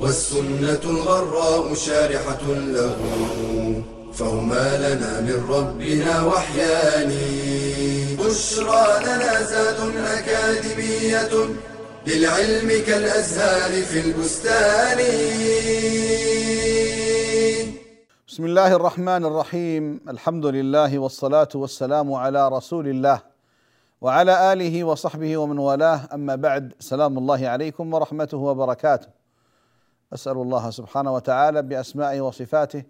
والسنة الغراء شارحة له فهما لنا من ربنا وحيان. بشرى لنا زاد أكاديمية للعلم كالأزهار في البستان. بسم الله الرحمن الرحيم. الحمد لله والصلاة والسلام على رسول الله وعلى آله وصحبه ومن والاه. أما بعد سلام الله عليكم ورحمته وبركاته. أسأل الله سبحانه وتعالى بأسمائه وصفاته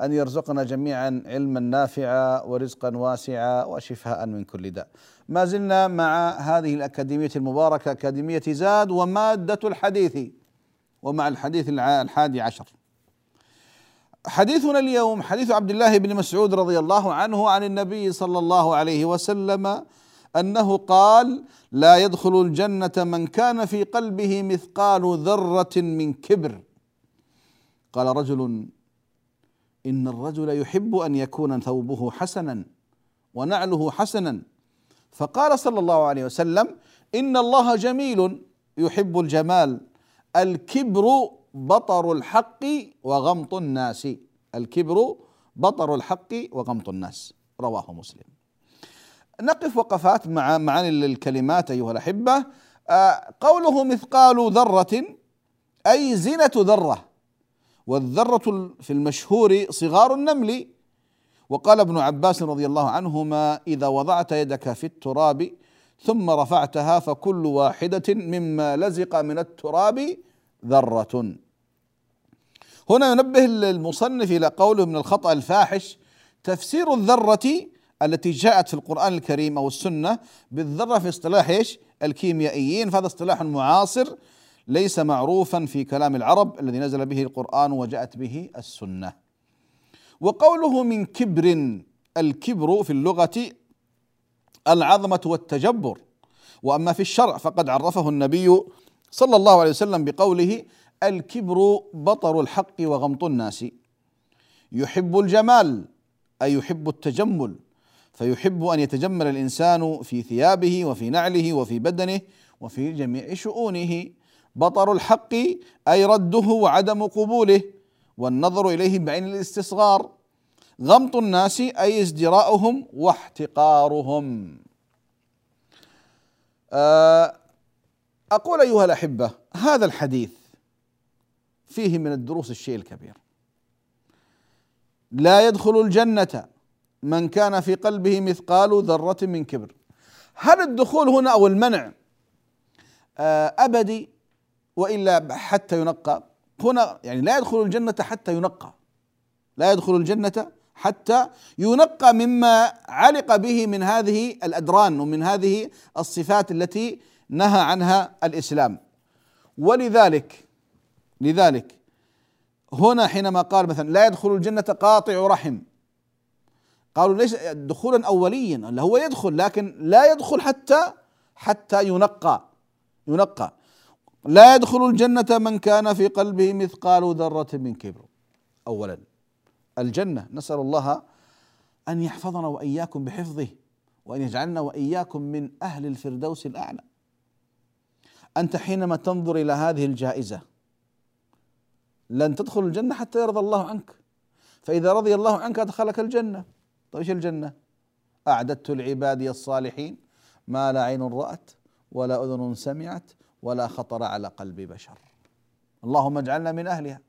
أن يرزقنا جميعا علما نافعا ورزقا واسعا وشفاء من كل داء. ما زلنا مع هذه الأكاديمية المباركة أكاديمية زاد ومادة الحديث ومع الحديث الحادي عشر. حديثنا اليوم حديث عبد الله بن مسعود رضي الله عنه عن النبي صلى الله عليه وسلم أنه قال لا يدخل الجنة من كان في قلبه مثقال ذرة من كبر. قال رجل إن الرجل يحب أن يكون ثوبه حسنا ونعله حسنا. فقال صلى الله عليه وسلم إن الله جميل يحب الجمال الكبر بطر الحق وغمط الناس. الكبر بطر الحق وغمط الناس. رواه مسلم. نقف وقفات مع معاني الكلمات أيها الأحبة. آه، قوله مثقال ذرة أي زنة ذرة. والذرة في المشهور صغار النمل. وقال ابن عباس رضي الله عنهما إذا وضعت يدك في التراب ثم رفعتها فكل واحدة مما لزق من التراب ذرة. هنا ينبه المصنف إلى قوله من الخطأ الفاحش تفسير الذرة التي جاءت في القرآن الكريم أو السنة بالذرة في اصطلاح إيش؟ الكيميائيين فهذا اصطلاح معاصر. ليس معروفا في كلام العرب الذي نزل به القرآن وجاءت به السنة. وقوله من كبر الكبر في اللغة العظمة والتجبر. وأما في الشرع فقد عرفه النبي صلى الله عليه وسلم بقوله الكبر بطر الحق وغمط الناس. يحب الجمال أي يحب التجمل. فيحب أن يتجمل الإنسان في ثيابه وفي نعله وفي بدنه وفي جميع شؤونه. بطر الحق أي رده وعدم قبوله والنظر إليه بعين الاستصغار. غمط الناس أي ازدراؤهم واحتقارهم. آه، أقول أيها الأحبة هذا الحديث فيه من الدروس الشيء الكبير. لا يدخل الجنة من كان في قلبه مثقال ذرة من كبر. هل الدخول هنا أو المنع؟ آه، وإلا حتى ينقى. هنا يعني لا يدخل الجنة حتى ينقى. لا يدخل الجنة حتى ينقى مما علق به من هذه الأدران ومن هذه الصفات التي نهى عنها الإسلام. ولذلك لذلك هنا حينما قال مثلا لا يدخل الجنة قاطع رحم. قالوا ليس دخولا اللي هو يدخل لكن لا يدخل حتى حتى ينقى. ينقى. لا يدخل الجنة من كان في قلبه مثقال ذرة من كبر. أولا الجنة نسأل الله أن يحفظنا وإياكم بحفظه وأن يجعلنا وإياكم من أهل الفردوس الأعلى. أنت حينما تنظر إلى هذه الجائزة لن تدخل الجنة حتى يرضى الله عنك. فإذا رضي الله عنك أدخلك الجنة. طيب إيش الجنة؟ أعددت لعبادي الصالحين ما لا عين رأت ولا أذن سمعت ولا خطر على قلب بشر. اللهم اجعلنا من أهلها.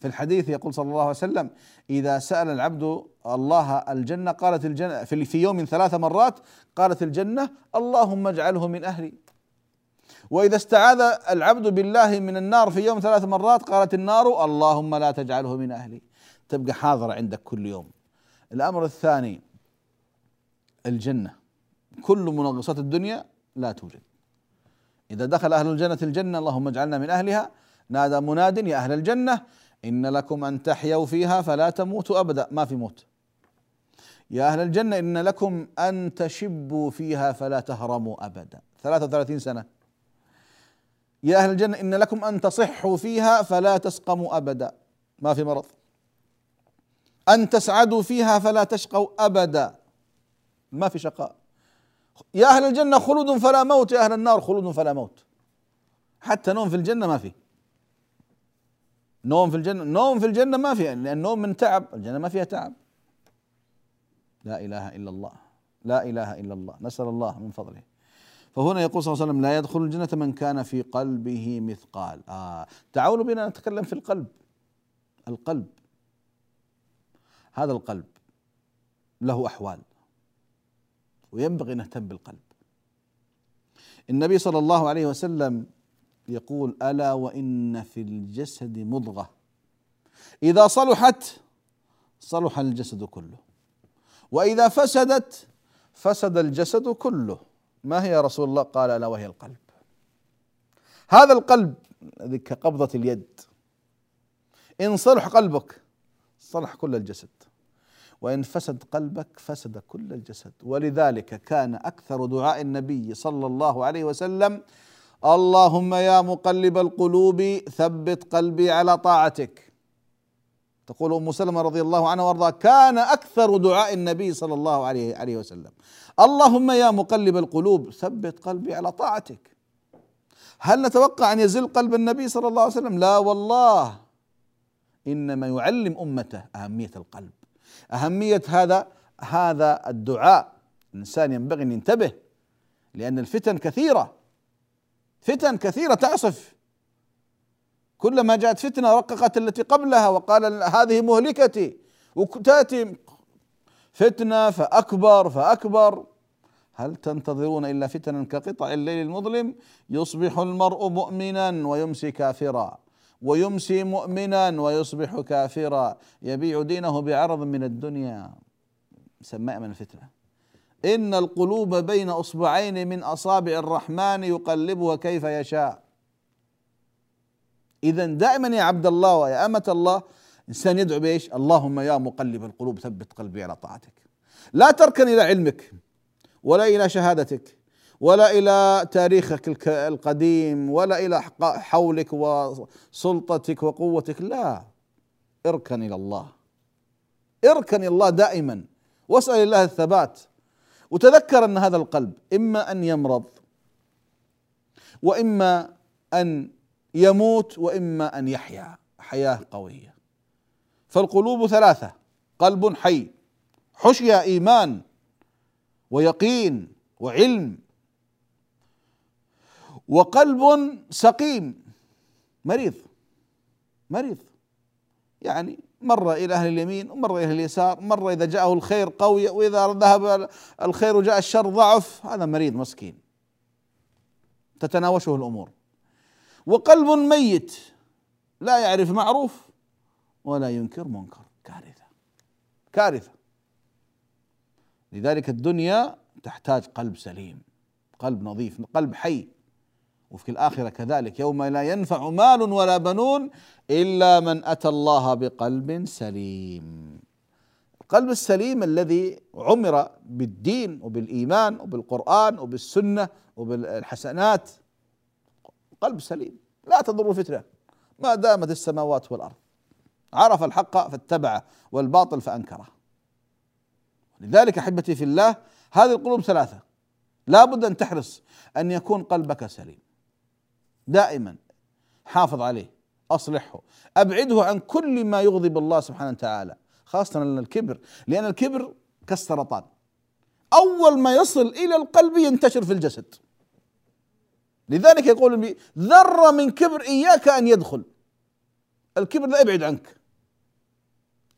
في الحديث يقول صلى الله عليه وسلم إذا سأل العبد الله الجنة قالت الجنة في يوم ثلاث مرات قالت الجنة اللهم اجعله من أهلي. وإذا استعاذ العبد بالله من النار في يوم ثلاث مرات قالت النار اللهم لا تجعله من أهلي. تبقى حاضره عندك كل يوم. الأمر الثاني الجنة. كل منغصات الدنيا لا توجد. إذا دخل أهل الجنة الجنة اللهم اجعلنا من أهلها. نادى مناد يا أهل الجنة إن لكم أن تحيوا فيها فلا تموتوا أبدا. ما في موت. يا أهل الجنة إن لكم أن تشبوا فيها فلا تهرموا أبدا. 33 سنة. يا أهل الجنة إن لكم أن تصحوا فيها فلا تسقموا أبدا. ما في مرض. أن تسعدوا فيها فلا تشقوا أبدا. ما في شقاء. يا أهل الجنة خلود فلا موت يا أهل النار خلود فلا موت. حتى نوم في الجنة ما في. نوم في الجنة نوم في الجنة ما في لأن النوم من تعب الجنة ما فيها تعب. لا إله إلا الله لا إله إلا الله. نسأل الله من فضله. فهنا يقول صلى الله عليه وسلم لا يدخل الجنة من كان في قلبه مثقال. آه تعالوا بنا نتكلم في القلب. القلب. هذا القلب له أحوال. وينبغي نهتم بالقلب. النبي صلى الله عليه وسلم يقول ألا وإن في الجسد مضغة. إذا صلحت صلح الجسد كله. وإذا فسدت فسد الجسد كله. ما هي رسول الله؟ قال ألا وهي القلب. هذا القلب كقبضة اليد. إن صلح قلبك صلح كل الجسد. وإن فسد قلبك فسد كل الجسد. ولذلك كان أكثر دعاء النبي صلى الله عليه وسلم اللهم يا مقلب القلوب ثبت قلبي على طاعتك. تقول أم سلمة رضي الله عنها وأرضاها كان أكثر دعاء النبي صلى الله عليه عليه وسلم. اللهم يا مقلب القلوب ثبت قلبي على طاعتك. هل نتوقع أن يزل قلب النبي صلى الله عليه وسلم؟ لا والله. إنما يعلم أمته أهمية القلب. أهمية هذا هذا الدعاء. الإنسان ينبغي أن ينتبه لأن الفتن كثيرة. فتن كثيرة تعصف. كلما جاءت فتنة رققت التي قبلها وقال هذه مهلكتي وتأتي فتنة فأكبر فأكبر. هل تنتظرون إلا فتنا كقطع الليل المظلم؟ يصبح المرء مؤمنا ويمسي كافرا. ويمسي مؤمنا ويصبح كافرا. يبيع دينه بعرض من الدنيا. سماء من الفتنة. إن القلوب بين أصبعين من أصابع الرحمن يقلبها كيف يشاء. اذا دائما يا عبد الله ويا أمة الله إنسان يدعو بإيش؟ اللهم يا مقلب القلوب ثبت قلبي على طاعتك. لا تركن إلى علمك ولا إلى شهادتك. ولا إلى تاريخك القديم ولا إلى حولك وسلطتك وقوتك. لا. اركن إلى الله. اركن إلى الله دائما. واسأل الله الثبات. وتذكر أن هذا القلب إما أن يمرض وإما أن يموت وإما أن يحيا. حياة قوية. فالقلوب ثلاثة. قلب حي. حشي إيمان ويقين وعلم. وقلب سقيم. مريض. مريض. يعني مر إلى أهل اليمين ومر إلى اليسار مر إذا جاءه الخير قوي وإذا ذهب الخير وجاء الشر ضعف. هذا مريض مسكين. تتناوشه الأمور. وقلب ميت. لا يعرف معروف ولا ينكر منكر. كارثة. كارثة. لذلك الدنيا تحتاج قلب سليم قلب نظيف قلب حي. وفي الآخرة كذلك يوم لا ينفع مال ولا بنون إلا من أتى الله بقلب سليم. القلب السليم الذي عمر بالدين وبالإيمان وبالقرآن وبالسنة وبالحسنات قلب سليم لا تضر فتنة. ما دامت السماوات والأرض عرف الحق فاتبعه والباطل فأنكره. لذلك أحبتي في الله هذه القلوب ثلاثة. لا بد أن تحرص أن يكون قلبك سليم. دائما. حافظ عليه. أصلحه. أبعده عن كل ما يغضب الله سبحانه وتعالى. خاصة الكبر. لأن الكبر كالسرطان. أول ما يصل إلى القلب ينتشر في الجسد. لذلك يقول ذره من كبر إياك أن يدخل. الكبر لا ابعد عنك.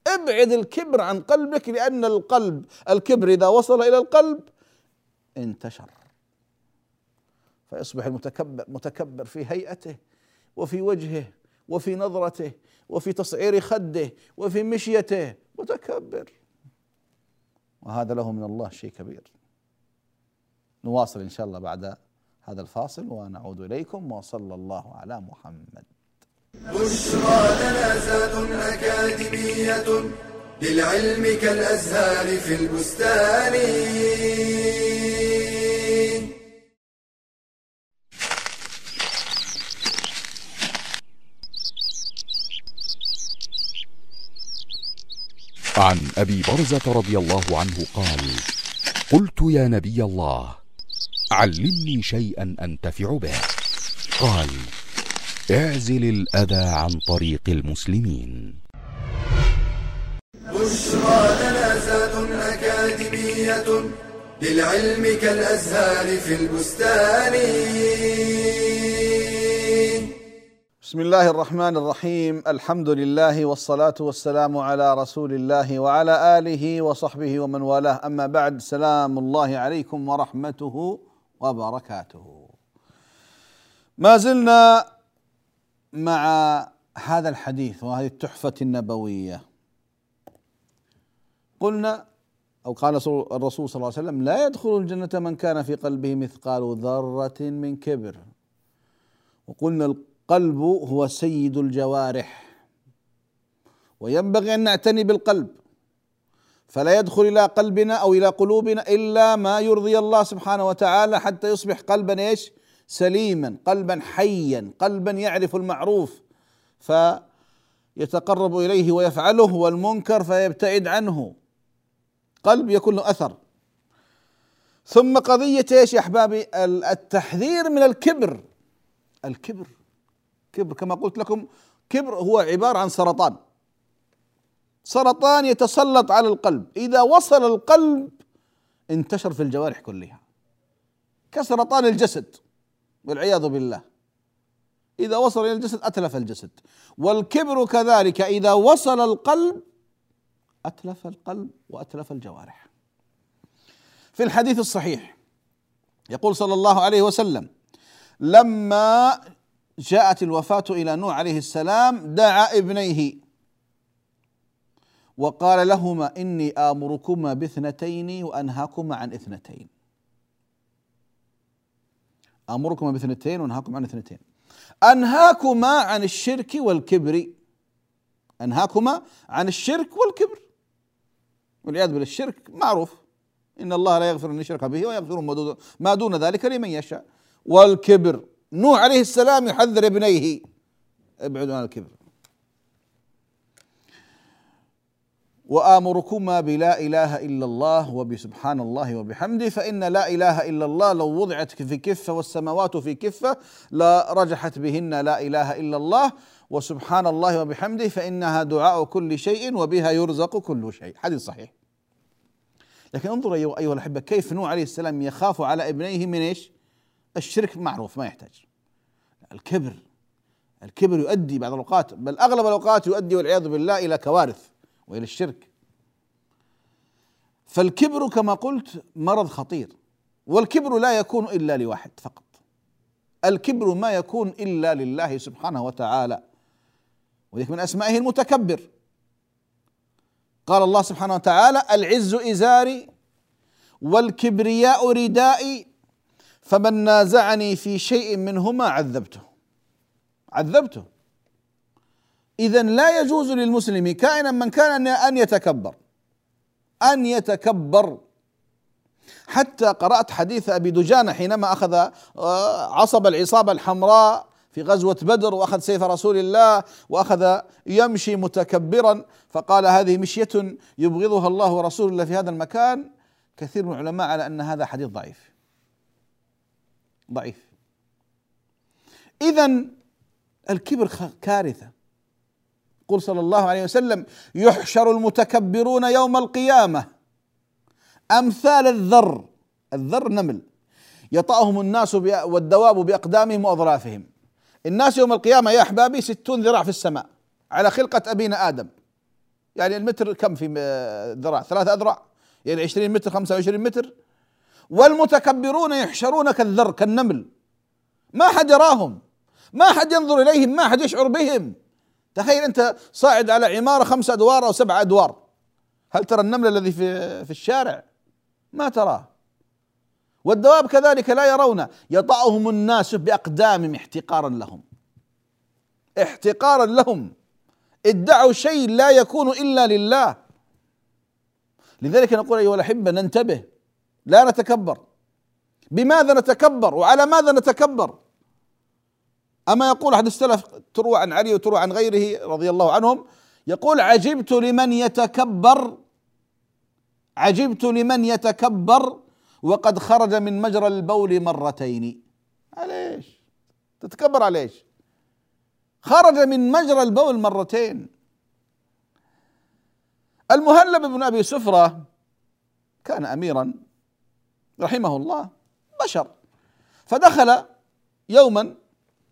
ابعد الكبر عن قلبك لأن القلب الكبر إذا وصل إلى القلب انتشر. فيصبح المتكبر متكبر في هيئته وفي وجهه وفي نظرته وفي تصعير خده وفي مشيته. متكبر. وهذا له من الله شيء كبير. نواصل إن شاء الله بعد هذا الفاصل ونعود إليكم وصلى الله على محمد. بشرى لنا زاد أكاديمية للعلم كالأزهار في البستان. عن أبي برزة رضي الله عنه قال قلت يا نبي الله علمني شيئا أنتفع به. قال اعزل الأذى عن طريق المسلمين. بشرى لنا أكاديمية للعلم كالأزهار في البستان. بسم الله الرحمن الرحيم الحمد لله والصلاة والسلام على رسول الله وعلى آله وصحبه ومن والاه أما بعد سلام الله عليكم ورحمته وبركاته ما زلنا مع هذا الحديث وهذه التحفة النبوية قلنا أو قال الرسول صلى الله عليه وسلم لا يدخل الجنة من كان في قلبه مثقال ذرة من كبر. وقلنا القلب هو سيد الجوارح وينبغي أن نعتني بالقلب فلا يدخل إلى قلبنا أو إلى قلوبنا إلا ما يرضي الله سبحانه وتعالى حتى يصبح قلبا إيش؟ سليما، قلبا حيا، قلبا يعرف المعروف فيتقرب إليه ويفعله والمنكر فيبتعد عنه. قلب يكون له أثر. ثم قضية إيش يا أحبابي؟ التحذير من الكبر. الكبر كبر كما قلت لكم كبر هو عبارة عن سرطان. سرطان يتسلط على القلب. إذا وصل القلب انتشر في الجوارح كلها. كسرطان الجسد والعياذ بالله. إذا وصل إلى الجسد أتلف الجسد. والكبر كذلك إذا وصل القلب أتلف القلب وأتلف الجوارح. في الحديث الصحيح يقول صلى الله عليه وسلم لما جاءت الوفاة إلى نوح عليه السلام دعا ابنيه. وقال لهما إني آمركما باثنتين وأنهاكما عن اثنتين. آمركما باثنتين وأنهاكما عن اثنتين. أنهاكما عن الشرك والكبر. أنهاكما عن الشرك والكبر. والعياذ بالله الشرك معروف. إن الله لا يغفر أن يشرك به ويغفر ما دون ذلك لمن يشاء. والكبر. نوح عليه السلام يحذر ابنيه. ابعدوا عن الكبر. وآمركما بلا إله إلا الله وبسبحان الله وبحمده فإن لا إله إلا الله لو وضعت في كفة والسماوات في كفة لرجحت بهن لا إله إلا الله وسبحان الله وبحمده فإنها دعاء كل شيء وبها يرزق كل شيء. حديث صحيح. لكن انظروا أيها الأحبة كيف نوح عليه السلام يخاف على ابنيه من إيش؟ الشرك معروف ما يحتاج. الكبر الكبر يؤدي بعض الأوقات بل أغلب الأوقات يؤدي والعياذ بالله إلى كوارث وإلى الشرك. فالكبر كما قلت مرض خطير والكبر لا يكون إلا لواحد فقط. الكبر ما يكون إلا لله سبحانه وتعالى وذلك من أسمائه المتكبر. قال الله سبحانه وتعالى العز إزاري والكبرياء ردائي فمن نازعني في شيء منهما عذبته. عذبته. اذا لا يجوز للمسلم كائنا من كان أن يتكبر. أن يتكبر. حتى قرأت حديث أبي دجانه حينما أخذ آه، عصب العصابة الحمراء في غزوة بدر وأخذ سيف رسول الله وأخذ يمشي متكبرا. فقال هذه مشية يبغضها الله ورسوله في هذا المكان. كثير من العلماء على أن هذا حديث ضعيف. ضعيف. اذا الكبر كارثة. قل صلى الله عليه وسلم يحشر المتكبرون يوم القيامة. أمثال الذر. الذر نمل. يطأهم الناس والدواب بأقدامهم وأظرافهم. الناس يوم القيامة يا أحبابي ستون ذراع في السماء. على خلقة أبينا آدم. يعني المتر كم في ذراع؟ ثلاثة أذرع يعني عشرين متر خمسة وعشرين متر. والمتكبرون يحشرون كالذر كالنمل. ما حد يراهم ما حد ينظر إليهم ما حد يشعر بهم. تخيل أنت صاعد على عمارة خمسة أدوار أو سبع أدوار. هل ترى النمل الذي في في الشارع؟ ما تراه. والدواب كذلك لا يرون. يطأهم الناس بأقدامهم احتقارا لهم. احتقارا لهم. ادعوا شيء لا يكون إلا لله. لذلك نقول أيها الأحبة ننتبه. لا نتكبر. بماذا نتكبر وعلى ماذا نتكبر؟ أما يقول أحد السلف تروى عن علي وتروى عن غيره رضي الله عنهم يقول عجبت لمن يتكبر عجبت لمن يتكبر وقد خرج من مجرى البول مرتين. عليش؟ تتكبر عليش خرج من مجرى البول مرتين. المهلب بن أبي سفرة كان اميرا. رحمه الله بشر. فدخل يوما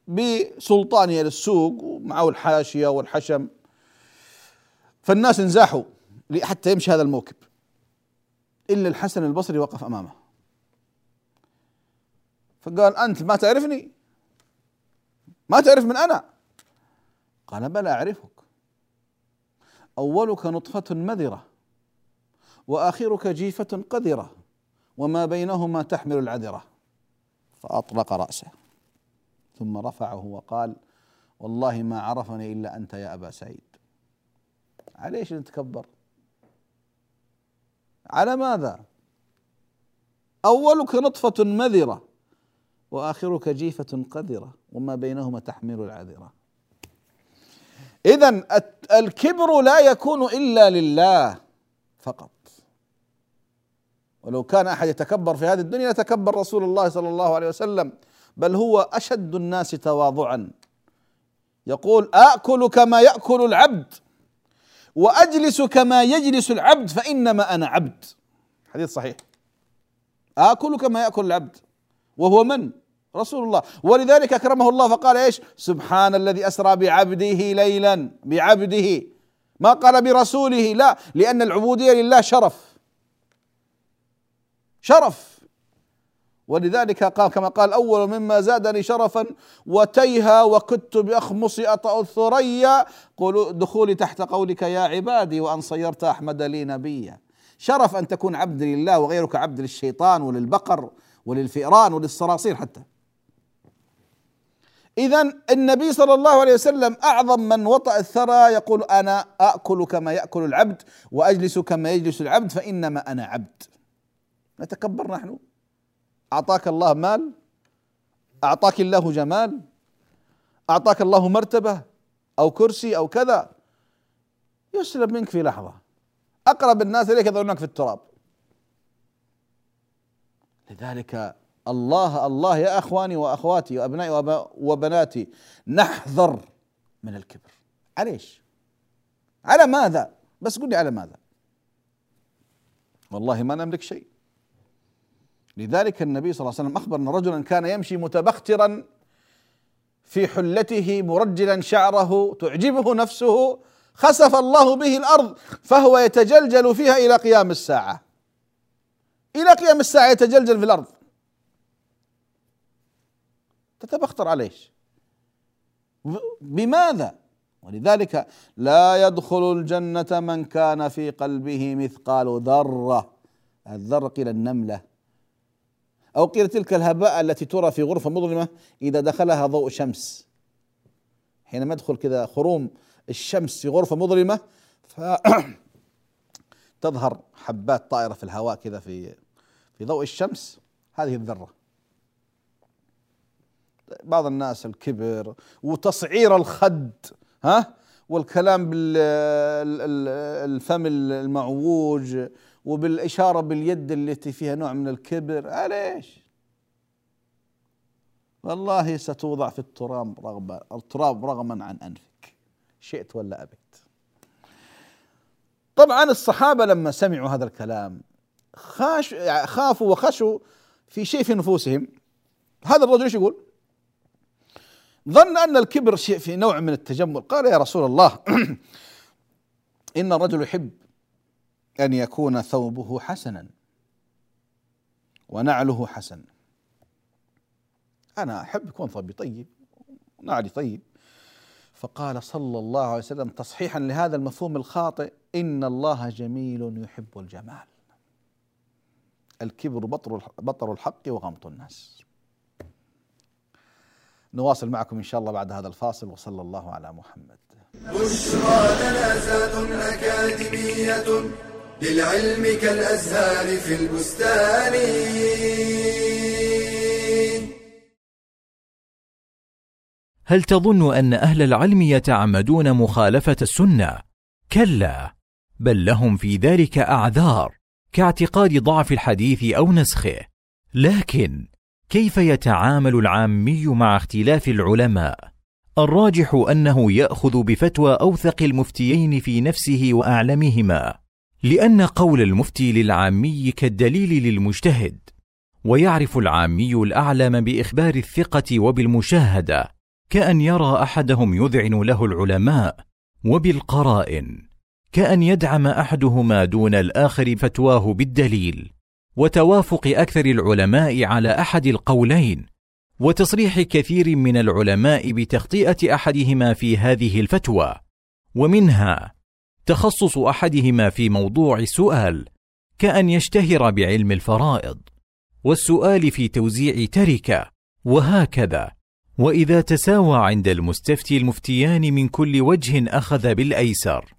بسلطانه إلى السوق ومعه الحاشية والحشم. فالناس انزاحوا حتى يمشي هذا الموكب. إلا الحسن البصري وقف أمامه. فقال أنت ما تعرفني؟ ما تعرف من أنا؟ قال بلى أعرفك. أولك نطفة مذرة وآخرك جيفة قذرة. وما بينهما تحمل العذرة. فأطلق رأسه. ثم رفعه وقال والله ما عرفني إلا أنت يا أبا سعيد. على إيش نتكبر على ماذا؟ أولك نطفة مذرة وآخرك جيفة قذرة وما بينهما تحمل العذرة. اذا الكبر لا يكون إلا لله فقط. ولو كان أحد يتكبر في هذه الدنيا لتكبر رسول الله صلى الله عليه وسلم. بل هو أشد الناس تواضعا. يقول آكل كما يأكل العبد وأجلس كما يجلس العبد فإنما أنا عبد. حديث صحيح. آكل كما يأكل العبد وهو من؟ رسول الله. ولذلك أكرمه الله فقال إيش؟ سبحان الذي أسرى بعبده ليلا. بعبده. ما قال برسوله؟ لا. لأن العبودية لله شرف. شرف. ولذلك قال كما قال أول مما زادني شرفا وتيها وكدت باخمص أطأ الثريا. دخولي تحت قولك يا عبادي وأن صيرت أحمد لي نبيا. شرف أن تكون عبد لله وغيرك عبد للشيطان وللبقر وللفئران وللصراصير حتى. اذا النبي صلى الله عليه وسلم أعظم من وطأ الثرى يقول أنا اكل كما يأكل العبد وأجلس كما يجلس العبد فإنما أنا عبد. نتكبر نحن. أعطاك الله مال أعطاك الله جمال أعطاك الله مرتبة أو كرسي أو كذا. يسلب منك في لحظة. أقرب الناس إليك يضعونك في التراب. لذلك الله الله يا أخواني وأخواتي وأبنائي وبناتي نحذر من الكبر. عليش؟ على ماذا؟ بس قل لي على ماذا؟ والله ما نملك شيء. لذلك النبي صلى الله عليه وسلم اخبر ان رجلا كان يمشي متبخترا في حلته مرجلا شعره تعجبه نفسه خسف الله به الأرض فهو يتجلجل فيها إلى قيام الساعة. إلى قيام الساعة يتجلجل في الأرض. تتبختر عليه بماذا؟ ولذلك لا يدخل الجنة من كان في قلبه مثقال ذرة. الذرة قيل النملة. أو قيل تلك الهباء التي ترى في غرفة مظلمة إذا دخلها ضوء شمس. حينما يدخل كذا خروم الشمس في غرفة مظلمة ف تظهر حبات طائرة في الهواء كذا في في ضوء الشمس. هذه الذرة. بعض الناس الكبر وتصعير الخد ها؟ والكلام بالفم المعوج وبالإشارة باليد التي فيها نوع من الكبر ليش والله ستوضع في التراب رغبة التراب رغما عن أنفك. شئت ولا أبيت. طبعا الصحابة لما سمعوا هذا الكلام خاش خافوا وخشوا في شيء في نفوسهم. هذا الرجل إيش يقول؟ ظن أن الكبر شيء في نوع من التجمل. قال يا رسول الله إن الرجل يحب أن يكون ثوبه حسنا ونعله حسن. أنا أحب يكون ثوبي طيب نعلي طيب. فقال صلى الله عليه وسلم تصحيحا لهذا المفهوم الخاطئ إن الله جميل يحب الجمال. الكبر بطر بطر الحق وغمط الناس. نواصل معكم إن شاء الله بعد هذا الفاصل وصلى الله على محمد. بشرى أكاديمية. للعلم كالأزهار في البستان. هل تظن أن أهل العلم يتعمدون مخالفة السنة؟ كلا بل لهم في ذلك أعذار كاعتقاد ضعف الحديث أو نسخه. لكن كيف يتعامل العامي مع اختلاف العلماء؟ الراجح أنه يأخذ بفتوى أوثق المفتيين في نفسه وأعلمهما. لأن قول المفتي للعامي كالدليل للمجتهد ويعرف العامي الأعلم بإخبار الثقة وبالمشاهدة كأن يرى أحدهم يذعن له العلماء وبالقرائن كأن يدعم أحدهما دون الآخر فتواه بالدليل وتوافق أكثر العلماء على أحد القولين وتصريح كثير من العلماء بتخطئه أحدهما في هذه الفتوى ومنها تخصص أحدهما في موضوع سؤال كأن يشتهر بعلم الفرائض والسؤال في توزيع تركة وهكذا. وإذا تساوى عند المستفتي المفتيان من كل وجه أخذ بالأيسر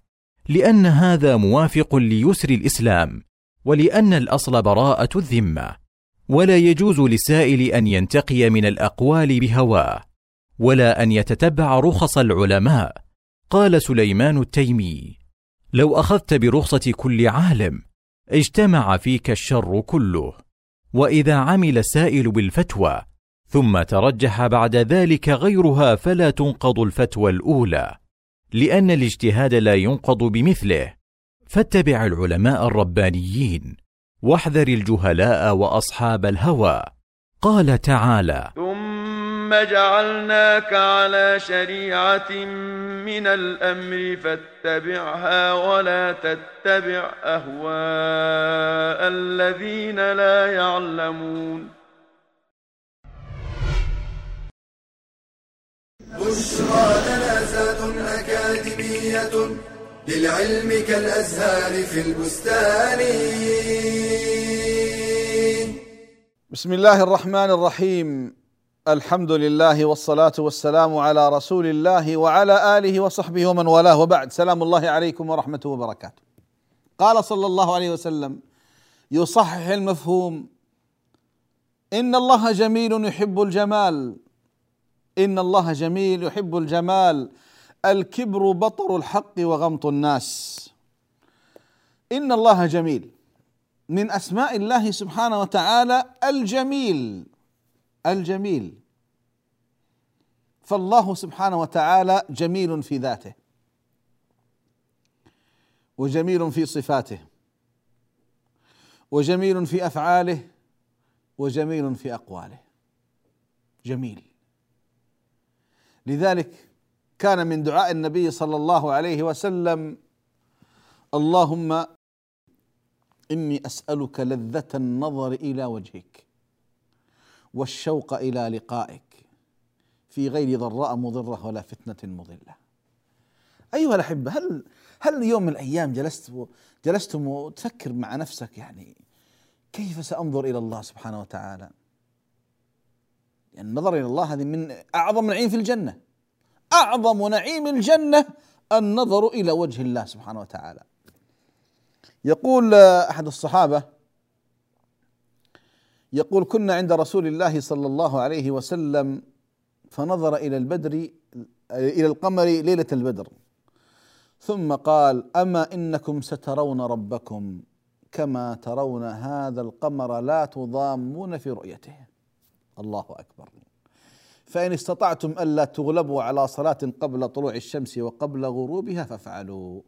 لأن هذا موافق ليسر الإسلام ولأن الأصل براءة الذمة. ولا يجوز للسائل أن ينتقي من الأقوال بهواه ولا أن يتتبع رخص العلماء قال سليمان التيمي. لو أخذت برخصة كل عالم اجتمع فيك الشر كله. وإذا عمل السائل بالفتوى ثم ترجح بعد ذلك غيرها فلا تنقض الفتوى الأولى لأن الاجتهاد لا ينقض بمثله. فاتبع العلماء الربانيين واحذر الجهلاء وأصحاب الهوى. قال تعالى ثم جعلناك على شريعه من الامر فاتبعها ولا تتبع اهواء الذين لا يعلمون بشرى لنا زاد أكاديمية للعلم كالأزهار في البستان. بسم الله الرحمن الرحيم الحمد لله والصلاة والسلام على رسول الله وعلى آله وصحبه ومن والاه وبعد سلام الله عليكم ورحمته وبركاته قال صلى الله عليه وسلم يصحح المفهوم إن الله جميل يحب الجمال ان الله جميل يحب الجمال الكبر بطر الحق وغمط الناس ان الله جميل من اسماء الله سبحانه وتعالى الجميل الجميل. فالله سبحانه وتعالى جميل في ذاته وجميل في صفاته وجميل في أفعاله وجميل في أقواله. جميل. لذلك كان من دعاء النبي صلى الله عليه وسلم اللهم إني أسألك لذة النظر إلى وجهك. والشوق إلى لقائك. في غير ضراء مضرة ولا فتنة مضلة. أيها الأحبة هل هل يوم من الأيام جلست جلستم وتفكر مع نفسك يعني كيف سأنظر إلى الله سبحانه وتعالى؟ يعني النظر إلى الله هذه من أعظم نعيم في الجنة. أعظم نعيم الجنة النظر إلى وجه الله سبحانه وتعالى. يقول أحد الصحابة يقول كنا عند رسول الله صلى الله عليه وسلم فنظر إلى البدر إلى القمر ليلة البدر. ثم قال أما إنكم سترون ربكم كما ترون هذا القمر لا تضامون في رؤيته. الله أكبر. فإن استطعتم ألا تغلبوا على صلاة قبل طلوع الشمس وقبل غروبها فافعلوا.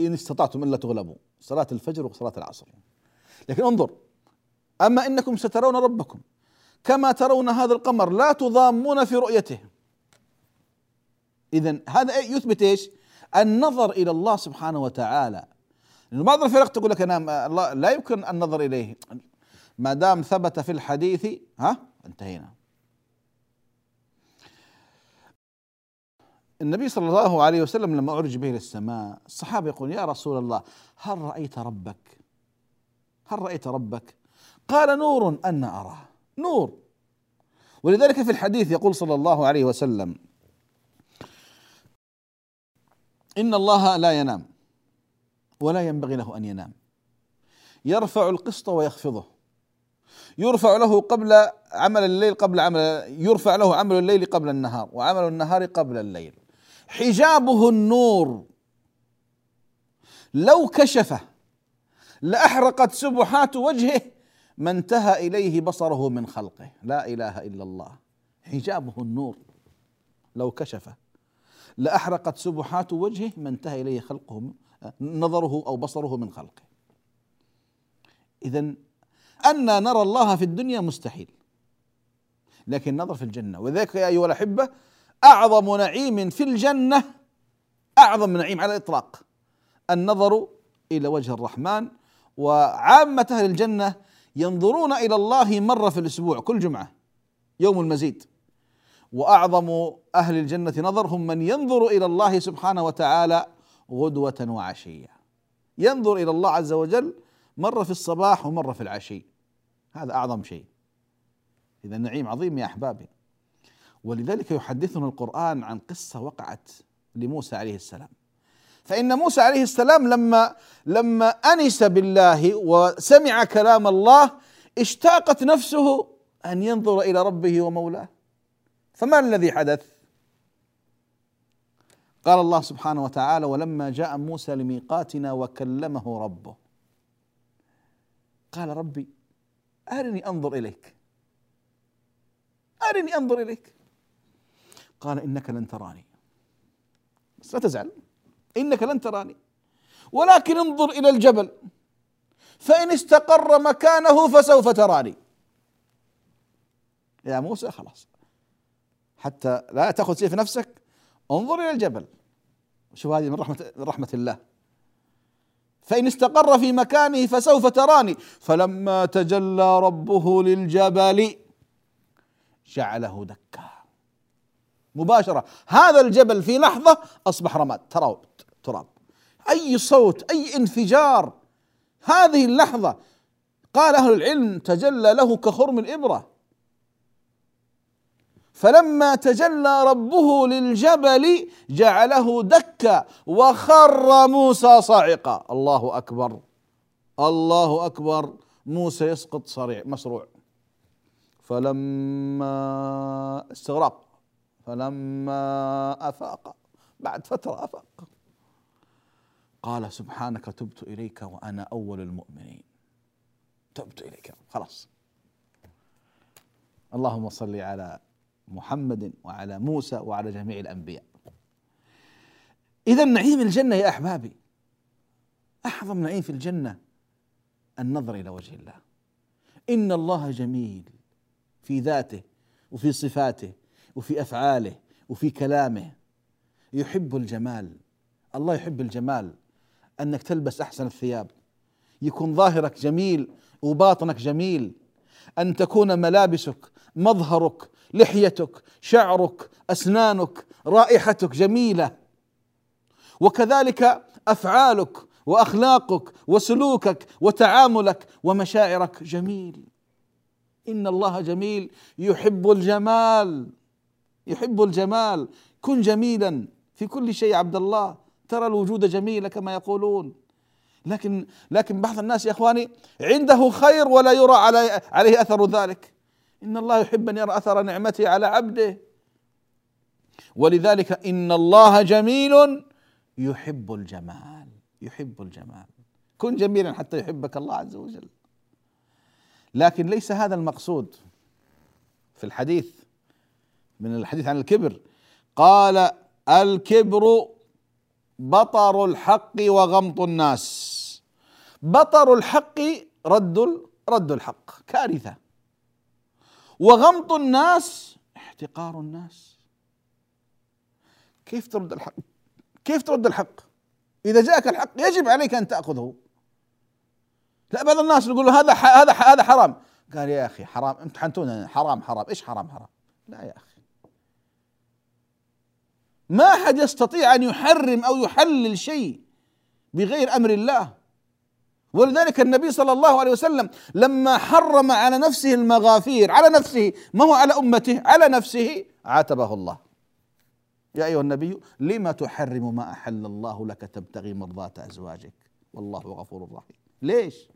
إن استطعتم ألا تغلبوا صلاة الفجر وصلاة العصر. لكن انظر. أما إنكم سترون ربكم كما ترون هذا القمر لا تضامون في رؤيته. اذا هذا يثبت إيش؟ النظر إلى الله سبحانه وتعالى. لأنه بعض الفرق تقول لك أنا الله لا يمكن النظر إليه. ما دام ثبت في الحديث ها؟ انتهينا. النبي صلى الله عليه وسلم لما أعرج به إلى السماء الصحابة يقول يا رسول الله هل رأيت ربك؟ هل رأيت ربك؟ قال نور أن أراه. نور. ولذلك في الحديث يقول صلى الله عليه وسلم إن الله لا ينام ولا ينبغي له أن ينام. يرفع القسط ويخفضه. يرفع له قبل عمل الليل قبل عمل يرفع له عمل الليل قبل النهار وعمل النهار قبل الليل. حجابه النور. لو كشفه لأحرقت سبحات وجهه ما انتهى إليه بصره من خلقه. لا إله إلا الله. حجابه النور. لو كشفه لأحرقت سبحات وجهه ما انتهى إليه خلقه نظره أو بصره من خلقه. اذا أن نرى الله في الدنيا مستحيل. لكن نظر في الجنة. وذلك يا أيها الأحبة أعظم نعيم في الجنة أعظم نعيم على الإطلاق. النظر إلى وجه الرحمن وعامة أهل الجنة ينظرون إلى الله مرة في الأسبوع كل جمعة يوم المزيد. وأعظم أهل الجنة نظر هم من ينظر إلى الله سبحانه وتعالى غدوة وعشية. ينظر إلى الله عز وجل مرة في الصباح ومرة في العشي. هذا أعظم شيء. إذا نعيم عظيم يا أحبابي. ولذلك يحدثنا القرآن عن قصة وقعت لموسى عليه السلام. فإن موسى عليه السلام لما لما أنس بالله وسمع كلام الله اشتاقت نفسه أن ينظر إلى ربه ومولاه. فما الذي حدث؟ قال الله سبحانه وتعالى ولما جاء موسى لميقاتنا وكلمه ربه. قال ربي أرني أنظر إليك. أرني أنظر إليك. قال إنك لن تراني. بس لا تزعل. إنك لن تراني. ولكن انظر إلى الجبل. فإن استقر مكانه فسوف تراني. يا موسى خلاص. حتى لا تأخذ شيء في نفسك انظر إلى الجبل. شوف هذه من رحمة من رحمة الله. فإن استقر في مكانه فسوف تراني. فلما تجلى ربه للجبل جعله دكا. مباشرة. هذا الجبل في لحظة أصبح رماد تراب تراب. أي صوت أي انفجار. هذه اللحظة قال أهل العلم تجلى له كخرم الإبرة. فلما تجلى ربه للجبل جعله دكا وخر موسى صاعقا. الله أكبر الله أكبر. موسى يسقط صريع مسروع. فلما استغرق فلما أفاق بعد فترة أفاق. قال سبحانك تبت إليك وأنا أول المؤمنين. تبت إليك. خلاص. اللهم صل على محمد وعلى موسى وعلى جميع الأنبياء. إذا نعيم الجنة يا أحبابي. اعظم نعيم في الجنة النظر إلى وجه الله. إن الله جميل في ذاته وفي صفاته. وفي أفعاله وفي كلامه. يحب الجمال. الله يحب الجمال. أنك تلبس أحسن الثياب. يكون ظاهرك جميل وباطنك جميل. أن تكون ملابسك مظهرك لحيتك شعرك أسنانك رائحتك جميلة. وكذلك أفعالك وأخلاقك وسلوكك وتعاملك ومشاعرك جميل. إن الله جميل. يحب الجمال. يحب الجمال. كن جميلا. في كل شيء عبد الله. ترى الوجود جميلة كما يقولون. لكن لكن بعض الناس يا إخواني عنده خير ولا يرى علي عليه أثر ذلك. إن الله يحب أن يرى أثر نعمته على عبده. ولذلك إن الله جميل يحب الجمال. يحب الجمال. كن جميلا حتى يحبك الله عز وجل. لكن ليس هذا المقصود في الحديث. من الحديث عن الكبر. قال الكبر بطر الحق وغمط الناس. بطر الحق رد رد الحق كارثة. وغمط الناس احتقار الناس. كيف ترد الحق؟ كيف ترد الحق؟ إذا جاءك الحق يجب عليك أن تأخذه. لا بعض الناس يقول هذا هذا هذا حرام. قال يا أخي حرام امتحنتونا حرام حرام. إيش حرام حرام؟ لا يا أخي. ما أحد يستطيع أن يحرم أو يحلل شيء بغير أمر الله. ولذلك النبي صلى الله عليه وسلم لما حرم على نفسه المغافير على نفسه ما هو على أمته؟ على نفسه عاتبه الله. يا أيها النبي لما تحرم ما أحل الله لك تبتغي مرضاة أزواجك؟ والله غفور رحيم. ليش؟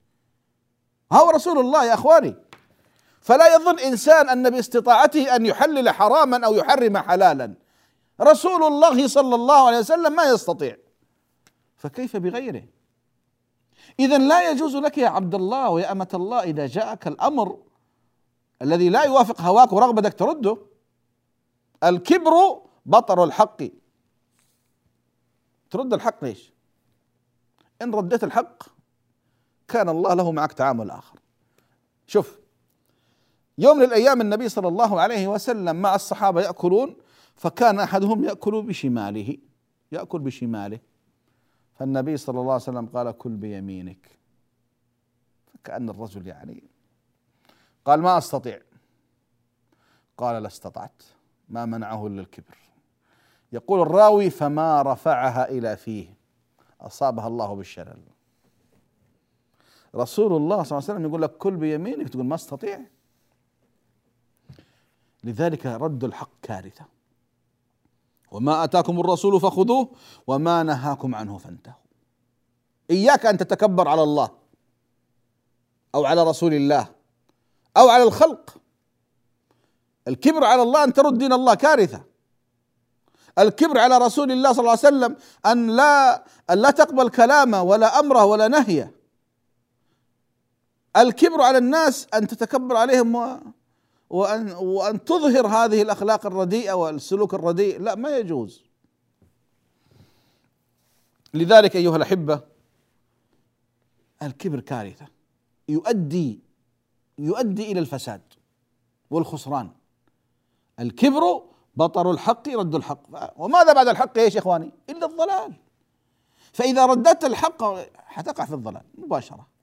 هو رسول الله يا أخواني. فلا يظن إنسان أن باستطاعته أن يحلل حراما أو يحرم حلالا. رسول الله صلى الله عليه وسلم ما يستطيع. فكيف بغيره؟ إذا لا يجوز لك يا عبد الله ويا أمة الله إذا جاءك الأمر الذي لا يوافق هواك ورغبتك ترده. الكبر بطر الحق. ترد الحق ليش؟ إن رديت الحق كان الله له معك تعامل آخر. شوف يوم من الأيام النبي صلى الله عليه وسلم مع الصحابة يأكلون فكان أحدهم يأكل بشماله يأكل بشماله. فالنبي صلى الله عليه وسلم قال كل بيمينك. فكأن الرجل يعني قال ما أستطيع. قال لا استطعت ما منعه إلا الكبر. يقول الراوي فما رفعها إلى فيه أصابها الله بالشلل. رسول الله صلى الله عليه وسلم يقول لك كل بيمينك تقول ما أستطيع. لذلك رد الحق كارثة. وما آتاكم الرسول فخذوه وما نهاكم عنه فانتهوا. إياك أن تتكبر على الله أو على رسول الله أو على الخلق. الكبر على الله أن ترد دين الله كارثة. الكبر على رسول الله صلى الله عليه وسلم أن لا أن لا تقبل كلامه ولا امره ولا نهيه الكبر على الناس أن تتكبر عليهم و وأن وأن تظهر هذه الأخلاق الرديئة والسلوك الرديء لا ما يجوز. لذلك أيها الأحبة الكبر كارثة. يؤدي يؤدي إلى الفساد والخسران. الكبر بطر الحق رد الحق. وماذا بعد الحق إيش يا إخواني؟ إلا الضلال. فإذا رددت الحق حتقع في الضلال مباشرة.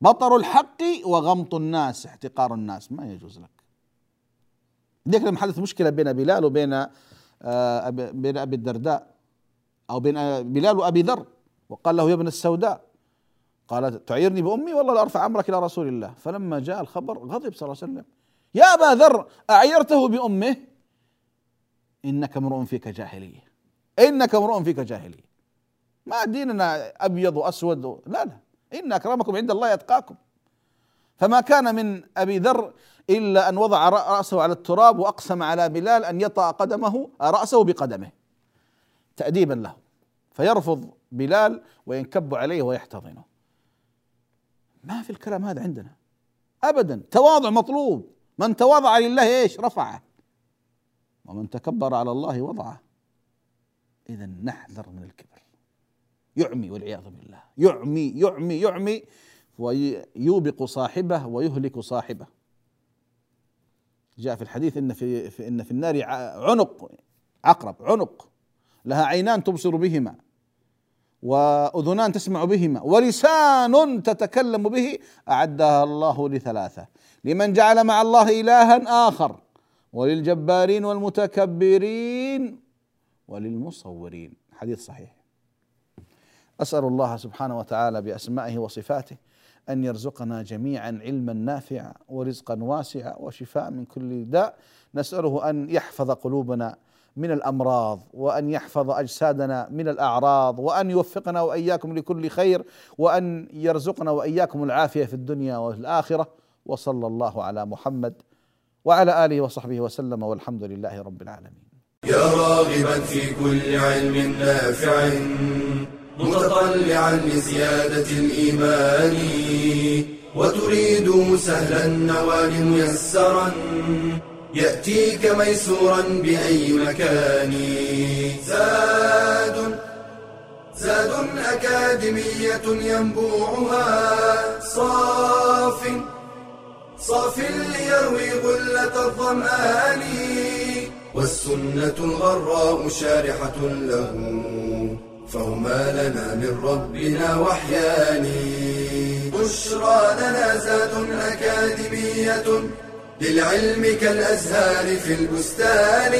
بطر الحق وغمط الناس احتقار الناس. ما يجوز لك. ذيك لما حدث مشكلة بين بلال وبين آه بين أبي الدرداء أو بين بلال وأبي ذر وقال له يا ابن السوداء. قال تعيرني بأمي والله لأرفع أمرك إلى رسول الله. فلما جاء الخبر غضب صلى الله عليه وسلم. يا أبا ذر أعيرته بأمه؟ إنك امرؤ فيك جاهلية إنك امرؤ فيك جاهلية ما ديننا أبيض وأسود لا لا. إن أكرمكم عند الله يتقاكم فما كان من أبي ذر إلا أن وضع رأسه على التراب وأقسم على بلال أن يطأ قدمه رأسه بقدمه. تأديبا له. فيرفض بلال وينكب عليه ويحتضنه. ما في الكلام هذا عندنا. أبدا. تواضع مطلوب. من تواضع لله إيش؟ رفعه. ومن تكبر على الله وضعه. إذا نحذر من الكبر. يعمي والعياذ بالله. يعمي يعمي يعمي ويوبق صاحبه ويهلك صاحبه. جاء في الحديث إن في, في إن في النار عنق عقرب عنق. لها عينان تبصر بهما وأذنان تسمع بهما ولسان تتكلم به أعدها الله لثلاثة. لمن جعل مع الله إلها آخر وللجبارين والمتكبرين وللمصورين. حديث صحيح. أسأل الله سبحانه وتعالى بأسمائه وصفاته أن يرزقنا جميعا علما نافعا ورزقا واسعا وشفاء من كل داء. نسأله أن يحفظ قلوبنا من الأمراض وأن يحفظ أجسادنا من الأعراض وأن يوفقنا وإياكم لكل خير وأن يرزقنا وإياكم العافية في الدنيا والآخرة. وصلى الله على محمد وعلى آله وصحبه وسلم والحمد لله رب العالمين. يا راغبا في كل علم نافع. متطلعا لزيادة الإيمان وتريد سهلا النوال ميسرا يأتيك ميسورا بأي مكان. زاد زاد أكاديمية ينبوعها صاف صاف ليروي غلة الظمآن والسنة الغراء شارحة له. فهما لنا من ربنا وحيان بشرى لنا زاد أكاديمية للعلم كالأزهار في البستان.